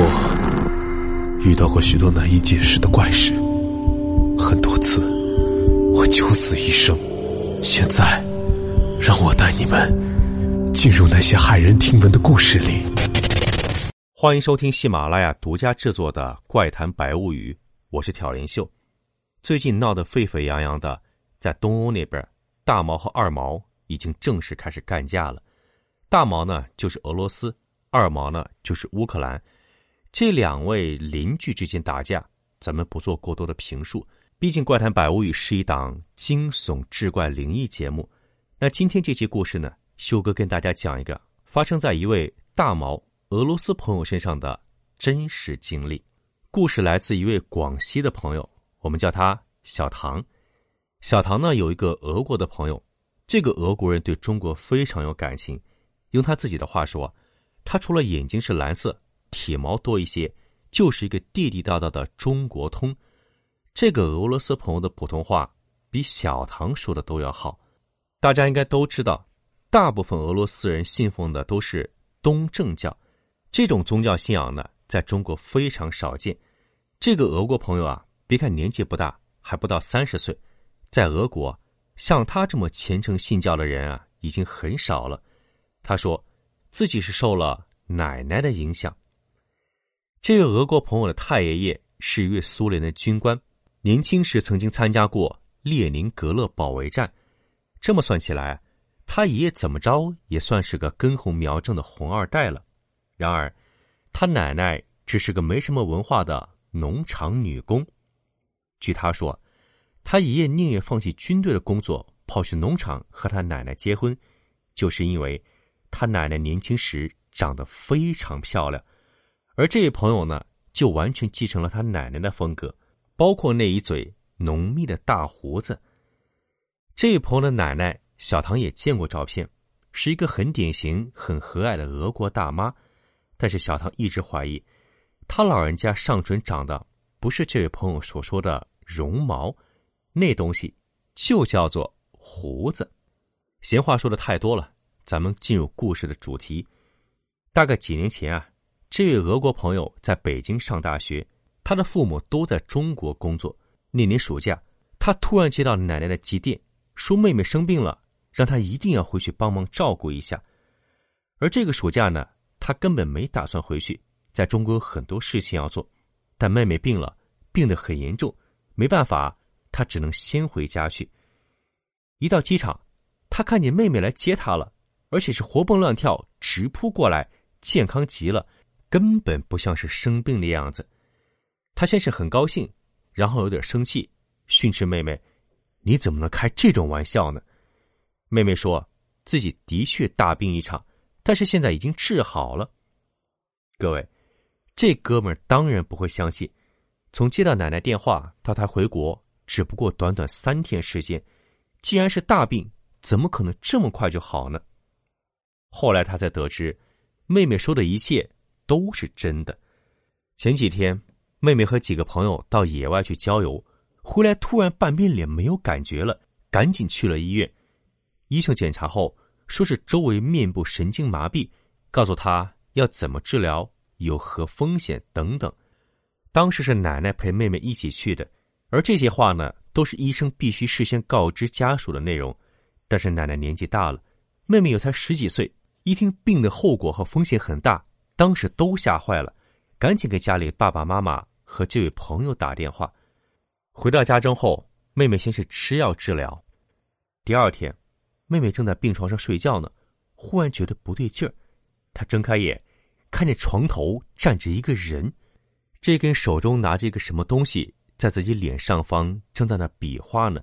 我遇到过许多难以解释的怪事，很多次我九死一生。现在，让我带你们进入那些骇人听闻的故事里。欢迎收听喜马拉雅独家制作的《怪谈百物语》，我是挑林秀。最近闹得沸沸扬扬的，在东欧那边，大毛和二毛已经正式开始干架了。大毛呢，就是俄罗斯；二毛呢，就是乌克兰。这两位邻居之间打架，咱们不做过多的评述。毕竟《怪谈百物语》是一档惊悚志怪灵异节目。那今天这期故事呢，修哥跟大家讲一个发生在一位大毛俄罗斯朋友身上的真实经历。故事来自一位广西的朋友，我们叫他小唐。小唐呢有一个俄国的朋友，这个俄国人对中国非常有感情。用他自己的话说，他除了眼睛是蓝色。体毛多一些，就是一个地地道道的中国通。这个俄罗斯朋友的普通话比小唐说的都要好。大家应该都知道，大部分俄罗斯人信奉的都是东正教，这种宗教信仰呢，在中国非常少见。这个俄国朋友啊，别看年纪不大，还不到三十岁，在俄国，像他这么虔诚信教的人啊，已经很少了。他说，自己是受了奶奶的影响。这位俄国朋友的太爷爷是一位苏联的军官，年轻时曾经参加过列宁格勒保卫战。这么算起来，他爷爷怎么着也算是个根红苗正的红二代了。然而，他奶奶只是个没什么文化的农场女工。据他说，他爷爷宁愿放弃军队的工作，跑去农场和他奶奶结婚，就是因为他奶奶年轻时长得非常漂亮。而这位朋友呢，就完全继承了他奶奶的风格，包括那一嘴浓密的大胡子。这位朋友的奶奶小唐也见过照片，是一个很典型、很和蔼的俄国大妈。但是小唐一直怀疑，他老人家上唇长的不是这位朋友所说的绒毛，那东西就叫做胡子。闲话说的太多了，咱们进入故事的主题。大概几年前啊。这位俄国朋友在北京上大学，他的父母都在中国工作。那年暑假，他突然接到奶奶的急电，说妹妹生病了，让他一定要回去帮忙照顾一下。而这个暑假呢，他根本没打算回去，在中国有很多事情要做。但妹妹病了，病得很严重，没办法，他只能先回家去。一到机场，他看见妹妹来接他了，而且是活蹦乱跳，直扑过来，健康极了。根本不像是生病的样子，他先是很高兴，然后有点生气，训斥妹妹：“你怎么能开这种玩笑呢？”妹妹说自己的确大病一场，但是现在已经治好了。各位，这哥们儿当然不会相信。从接到奶奶电话到他回国，只不过短短三天时间，既然是大病，怎么可能这么快就好呢？后来他才得知，妹妹说的一切。都是真的。前几天，妹妹和几个朋友到野外去郊游，回来突然半边脸没有感觉了，赶紧去了医院。医生检查后说是周围面部神经麻痹，告诉他要怎么治疗、有何风险等等。当时是奶奶陪妹妹一起去的，而这些话呢，都是医生必须事先告知家属的内容。但是奶奶年纪大了，妹妹又才十几岁，一听病的后果和风险很大。当时都吓坏了，赶紧给家里爸爸妈妈和这位朋友打电话。回到家中后，妹妹先是吃药治疗。第二天，妹妹正在病床上睡觉呢，忽然觉得不对劲儿。她睁开眼，看见床头站着一个人，这根手中拿着一个什么东西，在自己脸上方正在那比划呢。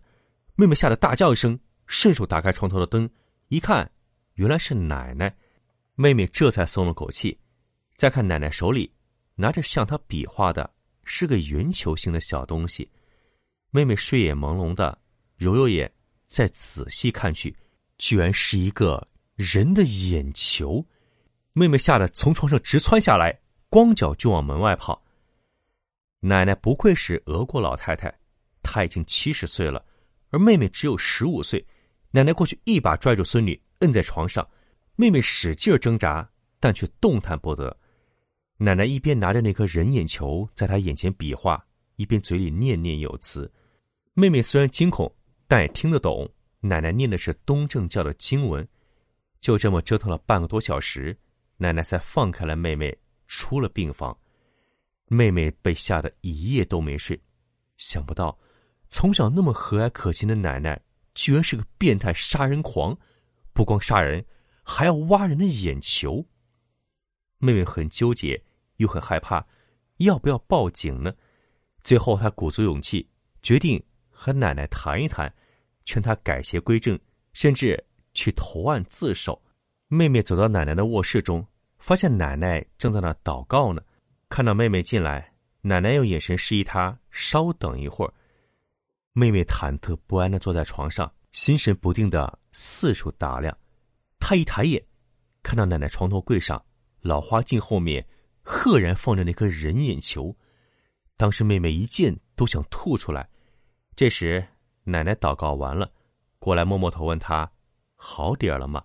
妹妹吓得大叫一声，顺手打开床头的灯，一看，原来是奶奶。妹妹这才松了口气。再看奶奶手里拿着向她比划的是个圆球形的小东西，妹妹睡眼朦胧的揉揉眼，再仔细看去，居然是一个人的眼球。妹妹吓得从床上直窜下来，光脚就往门外跑。奶奶不愧是俄国老太太，她已经七十岁了，而妹妹只有十五岁。奶奶过去一把拽住孙女，摁在床上，妹妹使劲挣扎，但却动弹不得。奶奶一边拿着那颗人眼球在她眼前比划，一边嘴里念念有词。妹妹虽然惊恐，但也听得懂。奶奶念的是东正教的经文。就这么折腾了半个多小时，奶奶才放开了妹妹，出了病房。妹妹被吓得一夜都没睡。想不到，从小那么和蔼可亲的奶奶，居然是个变态杀人狂，不光杀人，还要挖人的眼球。妹妹很纠结，又很害怕，要不要报警呢？最后，她鼓足勇气，决定和奶奶谈一谈，劝她改邪归正，甚至去投案自首。妹妹走到奶奶的卧室中，发现奶奶正在那祷告呢。看到妹妹进来，奶奶用眼神示意她稍等一会儿。妹妹忐忑不安的坐在床上，心神不定的四处打量。她一抬眼，看到奶奶床头柜上。老花镜后面，赫然放着那颗人眼球。当时妹妹一见都想吐出来。这时奶奶祷告完了，过来摸摸头，问她：“好点了吗？”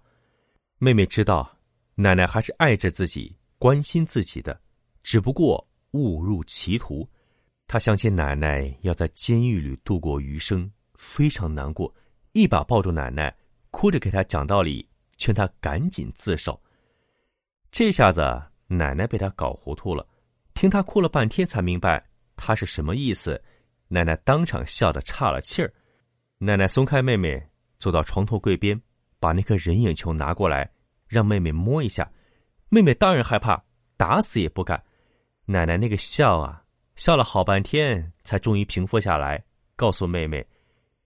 妹妹知道，奶奶还是爱着自己、关心自己的，只不过误入歧途。她想起奶奶要在监狱里度过余生，非常难过，一把抱住奶奶，哭着给她讲道理，劝她赶紧自首。这下子奶奶被他搞糊涂了，听他哭了半天才明白他是什么意思。奶奶当场笑得岔了气儿。奶奶松开妹妹，走到床头柜边，把那颗人眼球拿过来，让妹妹摸一下。妹妹当然害怕，打死也不敢。奶奶那个笑啊，笑了好半天，才终于平复下来，告诉妹妹，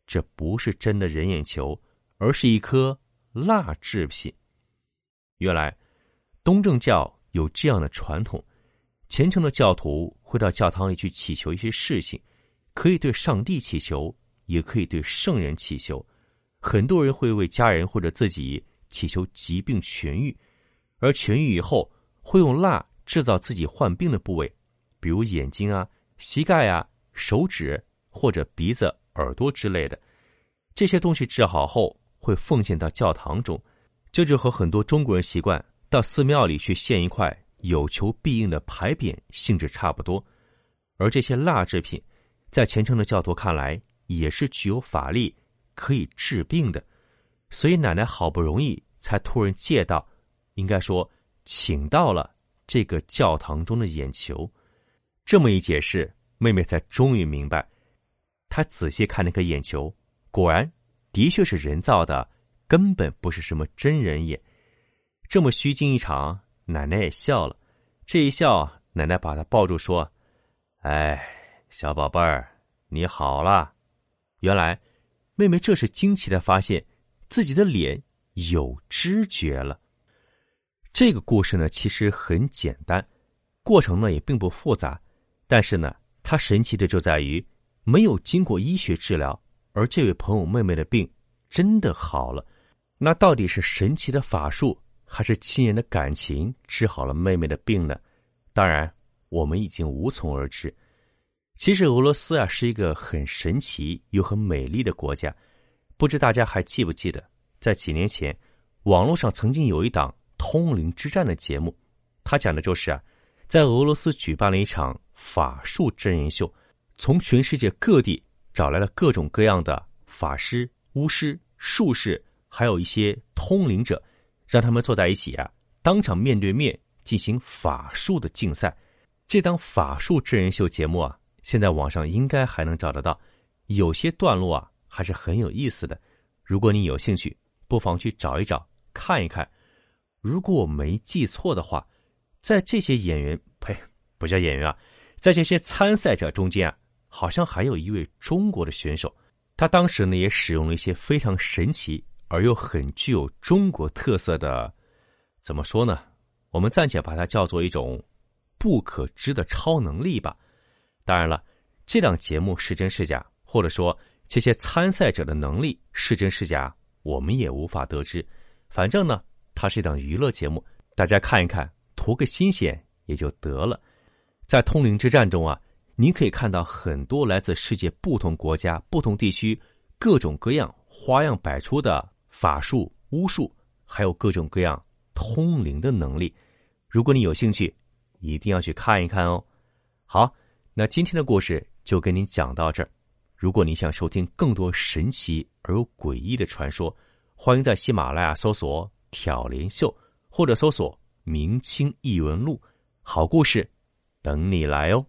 这不是真的人眼球，而是一颗蜡制品。原来。东正教有这样的传统，虔诚的教徒会到教堂里去祈求一些事情，可以对上帝祈求，也可以对圣人祈求。很多人会为家人或者自己祈求疾病痊愈，而痊愈以后会用蜡制造自己患病的部位，比如眼睛啊、膝盖啊、手指或者鼻子、耳朵之类的。这些东西治好后会奉献到教堂中，这就和很多中国人习惯。到寺庙里去献一块有求必应的牌匾，性质差不多。而这些蜡制品，在虔诚的教徒看来，也是具有法力，可以治病的。所以奶奶好不容易才突然借到，应该说请到了这个教堂中的眼球。这么一解释，妹妹才终于明白。她仔细看那颗眼球，果然的确是人造的，根本不是什么真人眼。这么虚惊一场，奶奶也笑了。这一笑，奶奶把她抱住说：“哎，小宝贝儿，你好了。”原来，妹妹这时惊奇的发现自己的脸有知觉了。这个故事呢，其实很简单，过程呢也并不复杂，但是呢，它神奇的就在于没有经过医学治疗，而这位朋友妹妹的病真的好了。那到底是神奇的法术？还是亲人的感情治好了妹妹的病呢？当然，我们已经无从而知。其实，俄罗斯啊是一个很神奇又很美丽的国家。不知大家还记不记得，在几年前，网络上曾经有一档《通灵之战》的节目，它讲的就是啊，在俄罗斯举办了一场法术真人秀，从全世界各地找来了各种各样的法师、巫师、术士，还有一些通灵者。让他们坐在一起啊，当场面对面进行法术的竞赛。这档法术真人秀节目啊，现在网上应该还能找得到，有些段落啊还是很有意思的。如果你有兴趣，不妨去找一找看一看。如果我没记错的话，在这些演员呸，不叫演员啊，在这些参赛者中间啊，好像还有一位中国的选手，他当时呢也使用了一些非常神奇。而又很具有中国特色的，怎么说呢？我们暂且把它叫做一种不可知的超能力吧。当然了，这档节目是真是假，或者说这些参赛者的能力是真是假，我们也无法得知。反正呢，它是一档娱乐节目，大家看一看，图个新鲜也就得了。在通灵之战中啊，你可以看到很多来自世界不同国家、不同地区、各种各样、花样百出的。法术、巫术，还有各种各样通灵的能力。如果你有兴趣，一定要去看一看哦。好，那今天的故事就跟您讲到这儿。如果你想收听更多神奇而又诡异的传说，欢迎在喜马拉雅搜索“挑帘秀”或者搜索“明清异闻录”，好故事等你来哦。